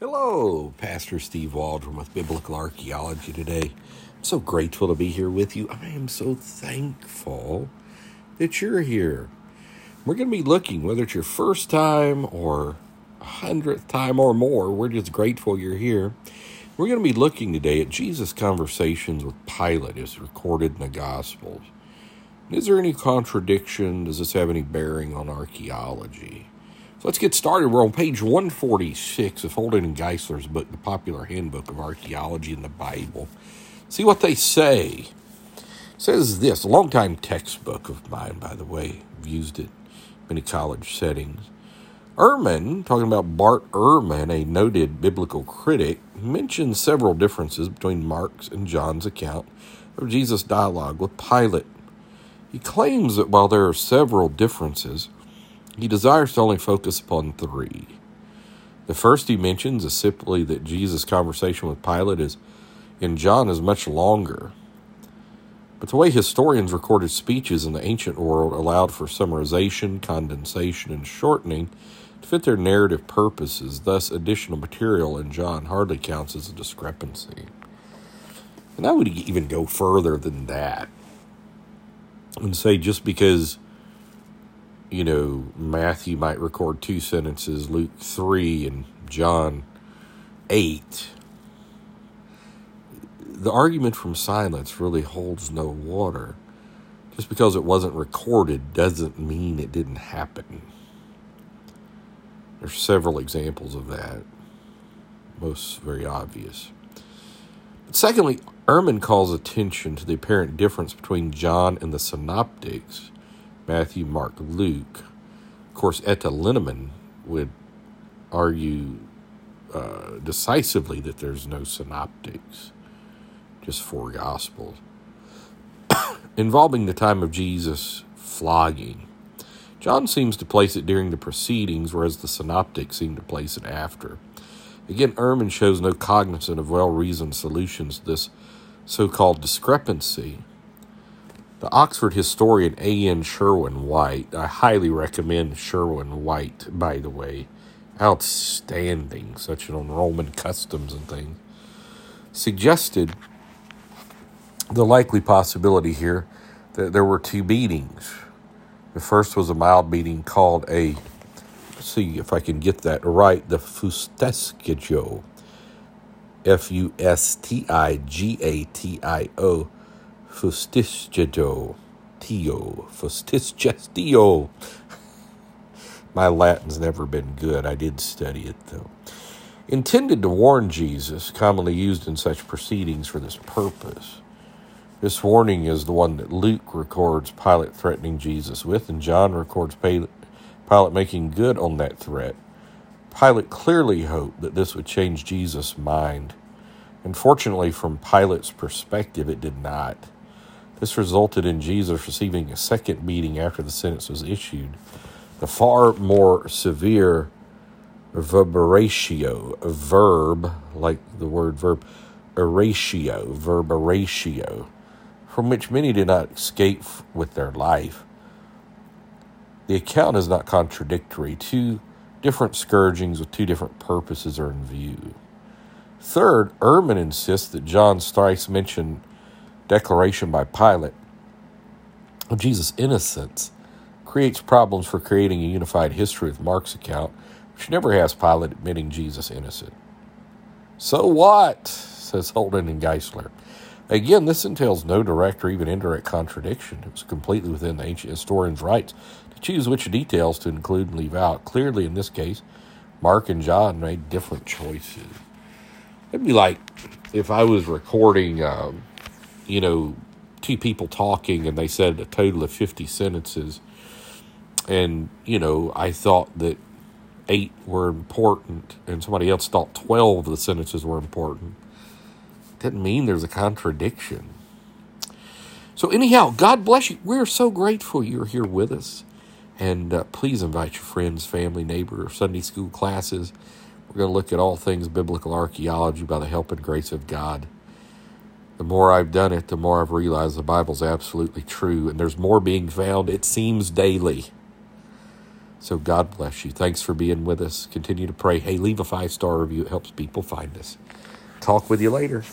Hello, Pastor Steve Waldron with Biblical Archaeology today. I'm so grateful to be here with you. I am so thankful that you're here. We're going to be looking, whether it's your first time or a hundredth time or more, we're just grateful you're here. We're going to be looking today at Jesus' conversations with Pilate as recorded in the Gospels. Is there any contradiction? Does this have any bearing on archaeology? So let's get started. We're on page 146 of Holden and Geisler's book, The Popular Handbook of Archaeology in the Bible. See what they say. It says this, a longtime textbook of mine, by the way. I've used it in many college settings. Ehrman, talking about Bart Ehrman, a noted biblical critic, mentions several differences between Mark's and John's account of Jesus' dialogue with Pilate. He claims that while there are several differences, he desires to only focus upon three. The first he mentions is simply that Jesus' conversation with Pilate is in John is much longer. But the way historians recorded speeches in the ancient world allowed for summarization, condensation, and shortening to fit their narrative purposes, thus, additional material in John hardly counts as a discrepancy. And I would even go further than that and say just because you know, Matthew might record two sentences, Luke 3 and John 8, the argument from silence really holds no water. Just because it wasn't recorded doesn't mean it didn't happen. There's several examples of that, most very obvious. But secondly, Ehrman calls attention to the apparent difference between John and the synoptics Matthew, Mark, Luke. Of course, Eta Linnemann would argue uh, decisively that there's no synoptics, just four gospels. Involving the time of Jesus' flogging. John seems to place it during the proceedings, whereas the synoptics seem to place it after. Again, Ehrman shows no cognizance of well reasoned solutions to this so called discrepancy the Oxford historian A.N. Sherwin White, I highly recommend Sherwin White, by the way, outstanding, such an on Roman customs and things, suggested the likely possibility here that there were two beatings. The first was a mild beating called a, see if I can get that right, the Fustigio, F U S T I G A T I O Fustigio, Tio, Fustigestio. My Latin's never been good. I did study it, though. Intended to warn Jesus, commonly used in such proceedings for this purpose. This warning is the one that Luke records Pilate threatening Jesus with, and John records Pilate making good on that threat. Pilate clearly hoped that this would change Jesus' mind. Unfortunately, from Pilate's perspective, it did not. This resulted in Jesus receiving a second beating after the sentence was issued. The far more severe verberatio, verb, like the word verb, eratio, verberatio, from which many did not escape with their life. The account is not contradictory. Two different scourgings with two different purposes are in view. Third, Ehrman insists that John thrice mentioned declaration by Pilate of Jesus' innocence creates problems for creating a unified history with Mark's account, which never has Pilate admitting Jesus innocent. So what? says Holden and Geisler. Again, this entails no direct or even indirect contradiction. It was completely within the ancient historian's rights to choose which details to include and leave out. Clearly, in this case, Mark and John made different choices. It'd be like if I was recording um, you know, two people talking and they said a total of 50 sentences. And, you know, I thought that eight were important and somebody else thought 12 of the sentences were important. Doesn't mean there's a contradiction. So, anyhow, God bless you. We're so grateful you're here with us. And uh, please invite your friends, family, neighbor, Sunday school classes. We're going to look at all things biblical archaeology by the help and grace of God the more I've done it, the more I've realized the Bible's absolutely true, and there's more being found, it seems, daily. So God bless you. Thanks for being with us. Continue to pray. Hey, leave a five star review. It helps people find us. Talk with you later.